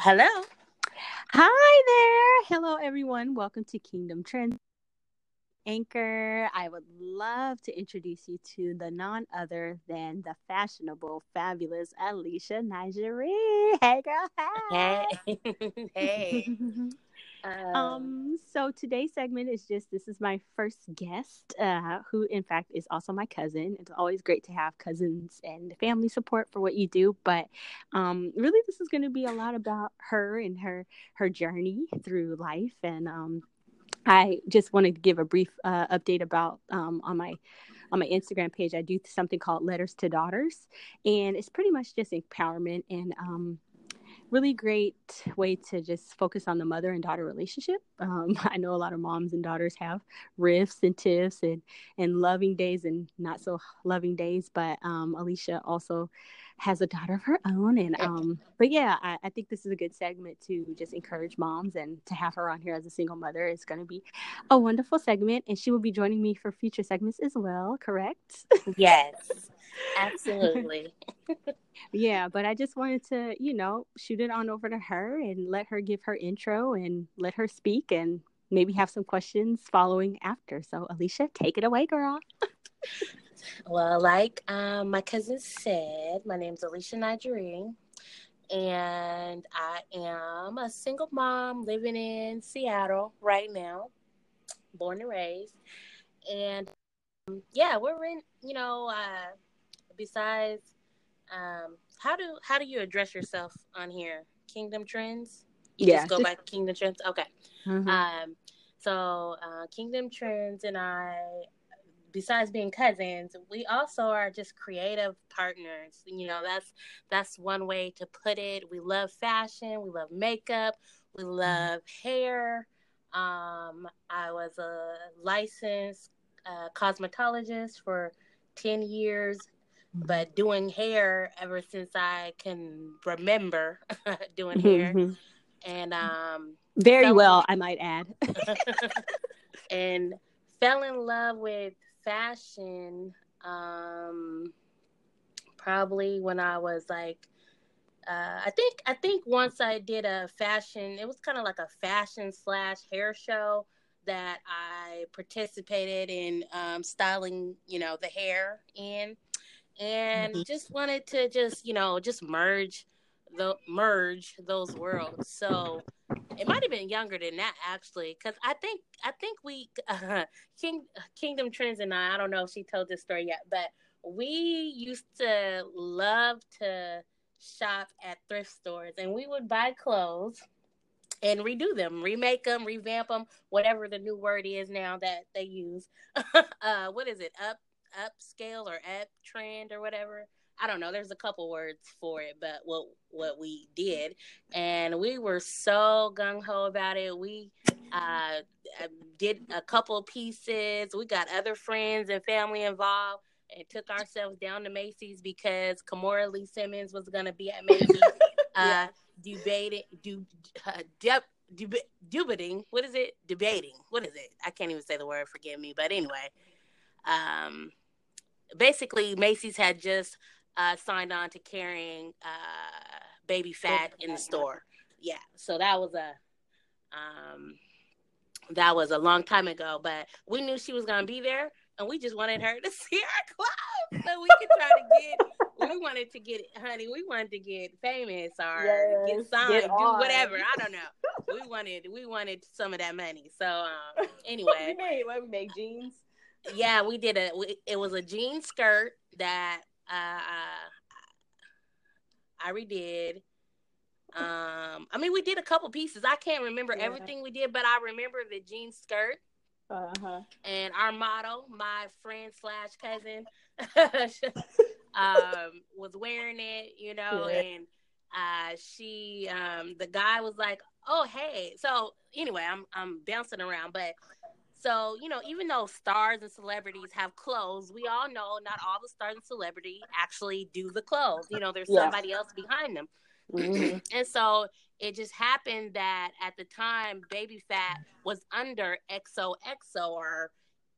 Hello. Hi there. Hello, everyone. Welcome to Kingdom Trends Anchor. I would love to introduce you to the none other than the fashionable, fabulous Alicia Nigerie. Hey, girl. Hey. hey. Um, um, so today's segment is just this is my first guest, uh, who in fact is also my cousin. It's always great to have cousins and family support for what you do, but um, really this is going to be a lot about her and her her journey through life. And um, I just wanted to give a brief uh, update about um, on my on my Instagram page. I do something called Letters to Daughters, and it's pretty much just empowerment and um, really great way to just focus on the mother and daughter relationship. Um, I know a lot of moms and daughters have rifts and tiffs and and loving days and not so loving days, but um, Alicia also has a daughter of her own and um but yeah I, I, think this is a good segment to just encourage moms and to have her on here as a single mother is going to be a wonderful segment and she will be joining me for future segments as well correct? Yes absolutely. Yeah but i just wanted to you know shoot it on over to her and let her give her intro and let her speak and maybe have some questions following after. So alicia take it away girl well, like um, my cousin said, my name is Alicia Nigerie, and I am a single mom living in Seattle right now, born and raised. And um, yeah, we're in, you know, uh, besides, um, how do how do you address yourself on here? Kingdom Trends? You yeah, just go by Kingdom Trends? Okay. Mm-hmm. Um, so uh, Kingdom Trends and I besides being cousins, we also are just creative partners. You know, that's that's one way to put it. We love fashion, we love makeup, we mm-hmm. love hair. Um, I was a licensed uh, cosmetologist for 10 years, mm-hmm. but doing hair ever since I can remember doing hair. Mm-hmm. And um, very well, I might add. and fell in love with fashion um probably when I was like uh, I think I think once I did a fashion, it was kind of like a fashion slash hair show that I participated in um, styling, you know, the hair in, and mm-hmm. just wanted to just you know just merge the merge those worlds. So it might have been younger than that actually, because I think I think we uh, King Kingdom Trends and I. I don't know if she told this story yet, but we used to love to shop at thrift stores, and we would buy clothes and redo them, remake them, revamp them, whatever the new word is now that they use. uh, what is it? Up upscale or up trend or whatever. I don't know. There's a couple words for it, but what what we did, and we were so gung ho about it. We uh, did a couple pieces. We got other friends and family involved, and took ourselves down to Macy's because Kimora Lee Simmons was going to be at Macy's, uh, debating, do, uh, deb, debating. What is it? Debating. What is it? I can't even say the word. Forgive me. But anyway, um, basically, Macy's had just uh, signed on to carrying uh, Baby Phat in the store. Yeah, so that was a um, that was a long time ago, but we knew she was gonna be there, and we just wanted her to see our club so we could try to get. We wanted to get, honey. We wanted to get famous or yes, get signed, get do whatever. I don't know. we wanted, we wanted some of that money. So um, anyway, we made, what we made jeans. Yeah, we did a. We, it was a jean skirt that uh, I redid. Um, I mean, we did a couple pieces. I can't remember yeah. everything we did, but I remember the jean skirt. Uh-huh. And our model, my friend slash cousin, um, was wearing it, you know, yeah. and uh, she, um, the guy was like, "Oh, hey." So anyway, I'm I'm bouncing around, but so, you know, even though stars and celebrities have clothes, we all know not all the stars and celebrity actually do the clothes. You know, there's yeah. somebody else behind them. Mm-hmm. and so it just happened that at the time Baby Phat was under XOXO or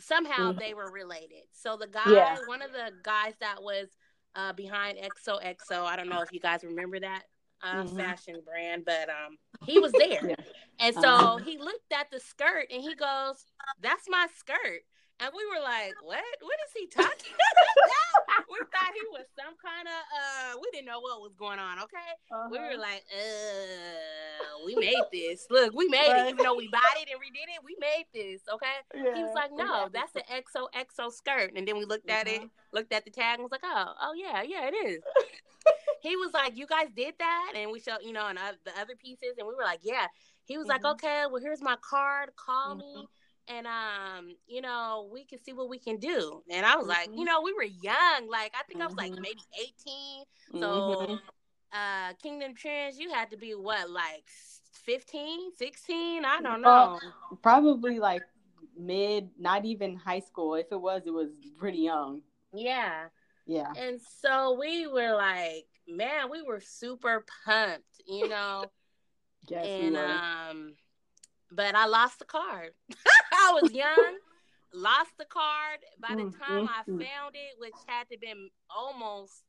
somehow mm-hmm. they were related. So the guy, yeah. one of the guys that was uh, behind XOXO, I don't know if you guys remember that. Uh, mm-hmm. fashion brand, but um, he was there, yeah. and so uh-huh. he looked at the skirt and he goes, "That's my skirt." And we were like, what? What is he talking about? we thought he was some kind of, uh, we didn't know what was going on, okay? Uh-huh. We were uh-huh. like, uh, we made this. Look, we made right. it. Even though we bought it and redid it, we made this, okay? Yeah, he was like, no, that's an XOXO skirt. And then we looked at uh-huh. it, looked at the tag, and was like, oh, oh, yeah, yeah, it is. he was like, you guys did that? And we showed, you know, and uh, the other pieces, and we were like, yeah. He was mm-hmm. like, okay, well, here's my card. Call mm-hmm. me and um, you know, we can see what we can do. And I was mm-hmm. like, you know, we were young. Like I think mm-hmm. I was like mm-hmm. maybe 18. So mm-hmm. uh Kingdom Trends, you had to be what, like 15, 16? I don't know. Uh, probably like mid, not even high school. If it was, it was pretty young. Yeah. Yeah. And so we were like, man, we were super pumped, you know. yes, and um but I lost the card. I was young, lost the card. By the time I found it, which had to been almost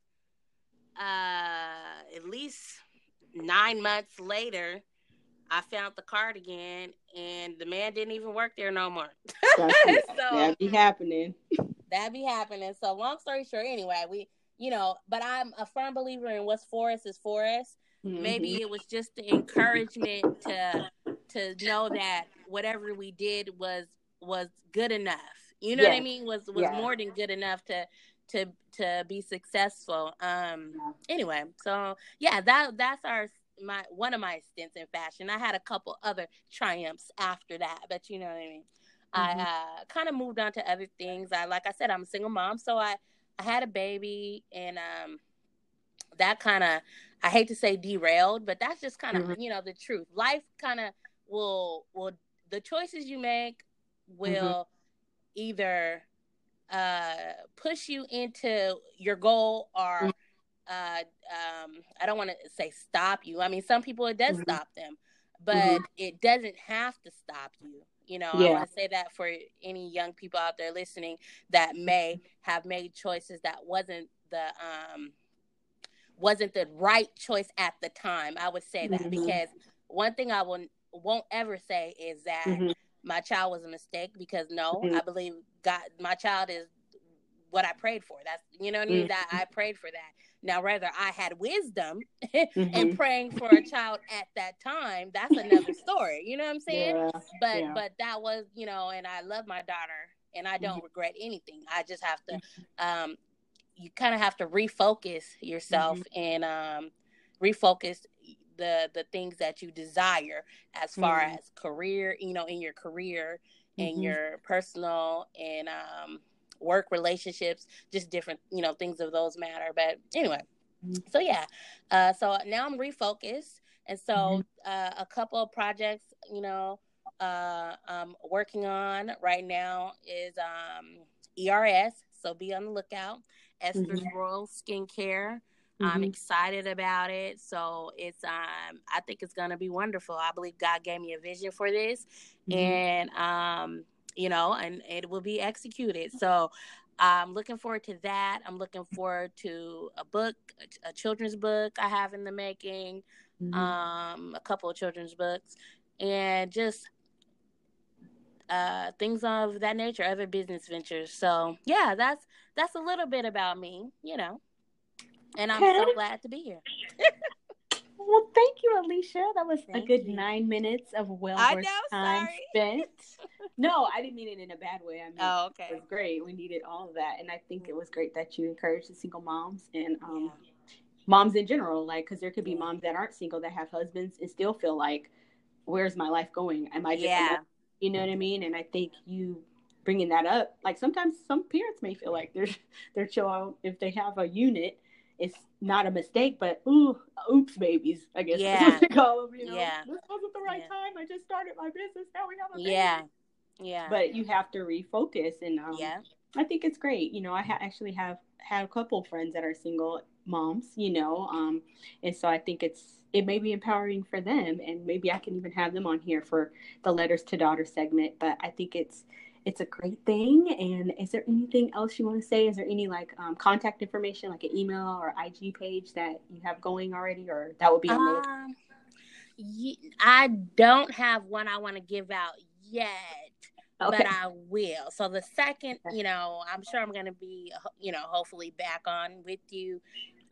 uh, at least nine months later, I found the card again, and the man didn't even work there no more. so that'd be happening. That'd be happening. So long story short, anyway, we you know, but I'm a firm believer in what's for us is for us. Mm-hmm. Maybe it was just the encouragement to to know that whatever we did was was good enough. You know yes. what I mean? Was was yeah. more than good enough to to to be successful. Um anyway, so yeah, that that's our my one of my stints in fashion. I had a couple other triumphs after that, but you know what I mean. Mm-hmm. I uh, kind of moved on to other things. I like I said, I'm a single mom, so I I had a baby, and um, that kind of I hate to say derailed, but that's just kind of mm-hmm. you know the truth. Life kind of will will the choices you make will mm-hmm. either uh, push you into your goal or mm-hmm. uh, um, I don't want to say stop you. I mean, some people it does mm-hmm. stop them, but mm-hmm. it doesn't have to stop you. You know, yeah. I want to say that for any young people out there listening that may have made choices that wasn't the um wasn't the right choice at the time. I would say that mm-hmm. because one thing I will won't ever say is that mm-hmm. my child was a mistake because no, mm-hmm. I believe God, my child is what I prayed for. That's you know what I mean. That I prayed for that. Now, rather, I had wisdom mm-hmm. and praying for a child at that time, that's another story. You know what I'm saying? Yeah. But yeah. but that was you know, and I love my daughter, and I don't mm-hmm. regret anything. I just have to, mm-hmm. um, you kind of have to refocus yourself mm-hmm. and um, refocus the the things that you desire as far mm-hmm. as career you know in your career and your personal and um work relationships just different you know things of those matter but anyway mm-hmm. so yeah uh so now i'm refocused and so mm-hmm. uh, a couple of projects you know uh i'm working on right now is um ers so be on the lookout esther's mm-hmm. royal skincare Mm-hmm. I'm excited about it. So it's um I think it's gonna be wonderful. I believe God gave me a vision for this mm-hmm. and um you know and it will be executed. So I'm looking forward to that. I'm looking forward to a book, a, children's book I have in the making, mm-hmm. um, a couple of children's books, and just uh, things of that nature, other business ventures. So yeah, that's that's a little bit about me, you know and I'm okay. so glad to be here. well, thank you, Alicia. That was thank a good you. nine minutes of well worth time sorry. spent. no, I didn't mean it in a bad way. I mean, oh, okay, it was great. We needed all of that, and I think it was great that you encouraged the single moms and um, yeah. moms in general. Like, because there could be moms that aren't single that have husbands and still feel like, "Where's my life going? Am I just?" Yeah. You know what I mean? And I think you bringing that up like sometimes some parents may feel like their their child if they have a unit it's not a mistake, but ooh, oops, babies. I guess yeah. to call them. You know, yeah. this wasn't the right yeah. time. I just started my business. Now we have a baby. yeah, yeah. But you have to refocus, and um, yeah, I think it's great. You know, I ha- actually have had a couple friends that are single moms. You know, um, and so I think it's it may be empowering for them, and maybe I can even have them on here for the letters to daughter segment. But I think it's it's a great thing. And is there anything else you want to say? Is there any like um, contact information, like an email or IG page that you have going already, or that would be on um, I don't have one I want to give out yet. Okay. But I will. So the second, you know, I'm sure I'm going to be, you know, hopefully back on with you.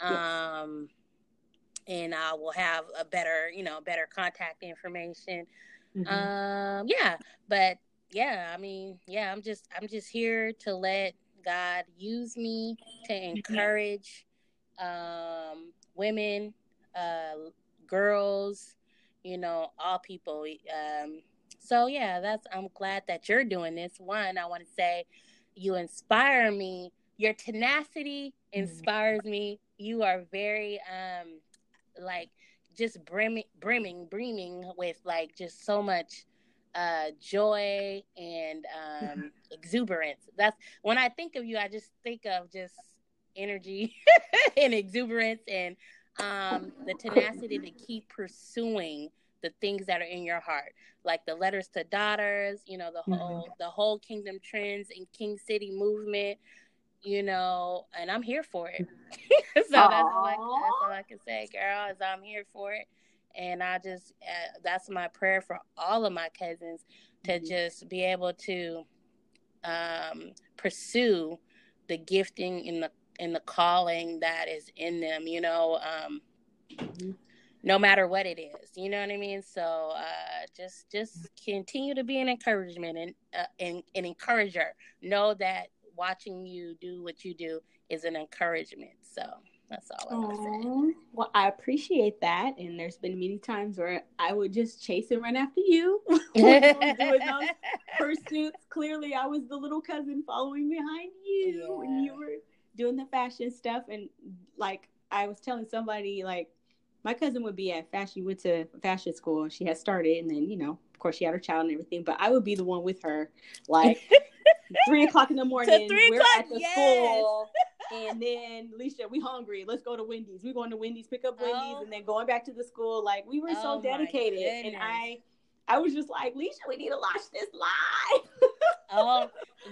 Um, yes and I will have a better, you know, better contact information. Mm-hmm. Um, yeah, but yeah, I mean, yeah, I'm just, I'm just here to let God use me to mm-hmm. encourage um, women, uh, girls, you know, all people. Um, so yeah, that's. I'm glad that you're doing this. One, I want to say, you inspire me. Your tenacity mm-hmm. inspires me. You are very um, like just brimming, brimming, brimming with like just so much uh, joy and um, exuberance. That's when I think of you, I just think of just energy and exuberance and um, the tenacity to keep pursuing the things that are in your heart, like the letters to daughters, you know, the whole mm-hmm. the whole Kingdom Trends and King City movement you know, and I'm here for it. so that's all, I, that's all I can say, girl, is I'm here for it. And I just, uh, that's my prayer for all of my cousins to mm-hmm. just be able to um, pursue the gifting in the in the calling that is in them. You know, um, mm-hmm. no matter what it is. You know what I mean? So uh, just just continue to be an encouragement and uh, and an encourager. Know that watching you do what you do is an encouragement. So that's all I. Well, I appreciate that. And there's been many times where I would just chase and run after you doing those pursuits. Clearly, I was the little cousin following behind you yeah. when you were doing the fashion stuff. And like I was telling somebody, like my cousin would be at fashion, She went to fashion school. She had started, and then you know, of course, she had her child and everything. But I would be the one with her, like three o'clock in the morning. To We're at the yes. school. And then Alicia, we hungry. Let's go to Wendy's. We're going to Wendy's, pick up Wendy's, oh. and then going back to the school. Like we were oh so dedicated. And I I was just like, Alicia, we need to watch this live. oh,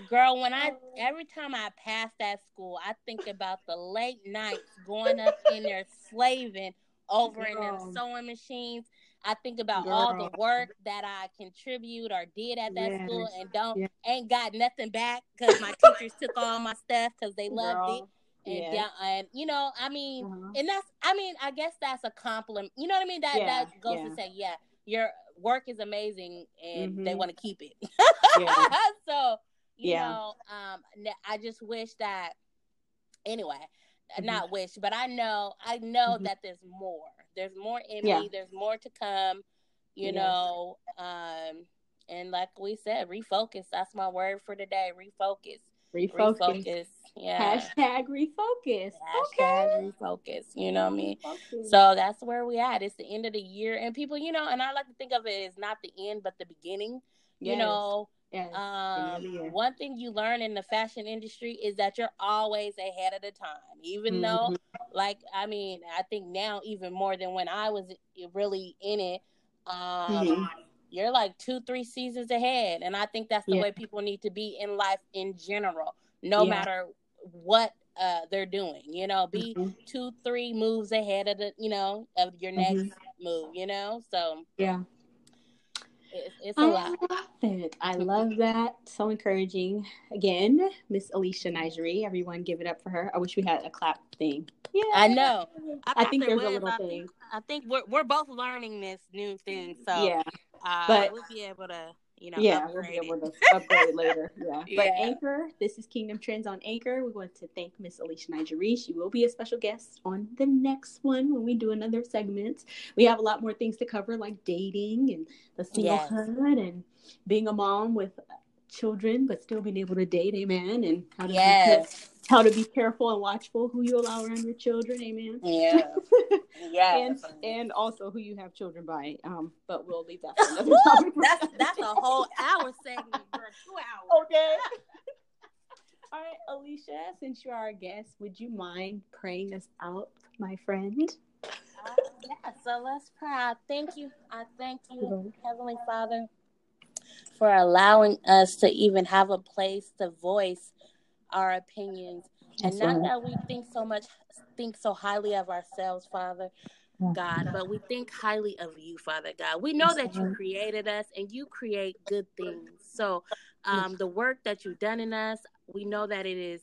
girl, when I oh. every time I pass that school, I think about the late nights going up in there slaving over girl. in them sewing machines I think about Girl. all the work that I contribute or did at that yes. school and don't yes. ain't got nothing back because my teachers took all my stuff because they loved Girl. it. And, yeah. and you know, I mean, uh-huh. and that's I mean, I guess that's a compliment. You know what I mean? That yeah. that goes yeah. to say, yeah, your work is amazing and mm-hmm. they want to keep it. so, you know, um I just wish that anyway, mm-hmm. not wish, but I know I know mm-hmm. that there's more there's more in yeah. me. There's more to come. You yes. know, um, and like we said, refocus. That's my word for today. Refocus. Refocus. refocus. Yeah. Hashtag refocus. Hashtag okay. refocus. You know what I mean? Refocus. So that's where we at. It's the end of the year, and people, you know, and I like to think of it as not the end, but the beginning. Yes. You know, Yes. Um, one thing you learn in the fashion industry is that you're always ahead of the time, even mm-hmm. though, like, I mean, I think now even more than when I was really in it, um, mm-hmm. you're like two, three seasons ahead, and I think that's the yeah. way people need to be in life in general, no yeah. matter what uh, they're doing. You know, be mm-hmm. two, three moves ahead of the, you know, of your next mm-hmm. move. You know, so yeah. It's, it's a I lot. love it. I love that. So encouraging. Again, Miss Alicia Nigerie. Everyone give it up for her. I wish we had a clap thing. Yeah. I know. I, I think there's was. a little I thing. Think, I think we're we're both learning this new thing. So yeah. Uh, but we'll be able to you know, yeah, we'll be able to upgrade later. Yeah. yeah. But Anchor, this is Kingdom Trends on Anchor. We want to thank Miss Alicia Nigerie. She will be a special guest on the next one when we do another segment. We have a lot more things to cover, like dating and the singlehood yes. and being a mom with children, but still being able to date. Amen. And how to yes how to be careful and watchful who you allow around your children. Amen. Yeah. Yeah. and and also who you have children by. Um, but we'll leave that for another time. that's that's a whole hour segment for two hours. Okay. All right, Alicia, since you are our guest, would you mind praying us out, my friend? Uh, yeah, so let's pray. I thank you. I thank you, Heavenly Father. For allowing us to even have a place to voice our opinions. And not that we think so much, think so highly of ourselves, Father, God, but we think highly of you, Father God. We know that you created us and you create good things. So, um, the work that you've done in us, we know that it is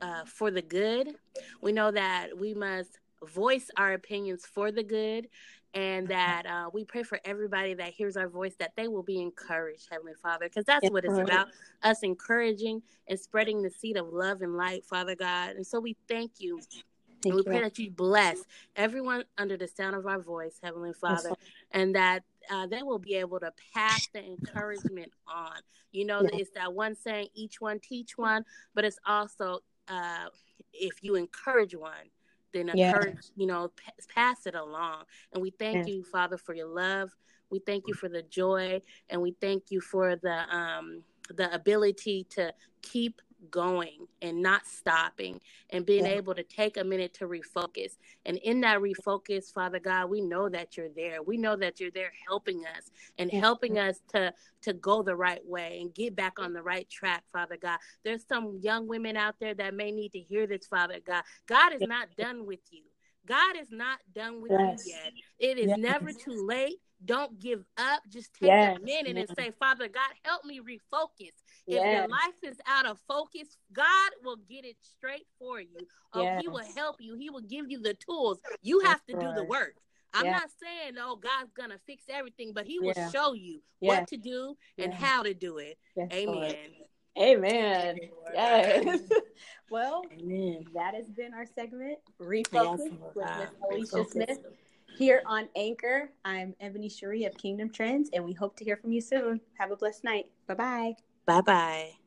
uh, for the good. We know that we must voice our opinions for the good and that uh, we pray for everybody that hears our voice that they will be encouraged heavenly father because that's yes, what it's Lord. about us encouraging and spreading the seed of love and light father god and so we thank you Thank and we you. pray that you bless everyone under the sound of our voice, Heavenly Father, yes. and that uh, they will be able to pass the encouragement on. You know, yes. it's that one saying, each one teach one, but it's also uh, if you encourage one, then encourage, you know, p- pass it along. And we thank you, Father, for your love. We thank you for the joy, and we thank you for the um, the ability to keep going and not stopping and being yeah. able to take a minute to refocus. And in that refocus, Father God, we know that you're there. We know that you're there helping us and helping us to to go the right way and get back on the right track, Father God. There's some young women out there that may need to hear this, Father God. God is not done with you. God is not done with yes. you yet. It is yes. never too late. Don't give up. Just take yes. a minute and say, Father God, help me refocus. If your life is out of focus, God will get it straight for you. Oh, He will help you. He will give you the tools. You have to do the work. I'm not saying, oh, God's gonna fix everything, but He will yeah. show you what to do and yeah. how to do it. Amen. Amen. Yes. well, Amen. that has been our segment, Refocus yes, with Miss Alicia Smith here on Anchor. I'm Ebony Cherie of Kingdom Trends, and we hope to hear from you soon. Have a blessed night. Bye bye. Bye bye.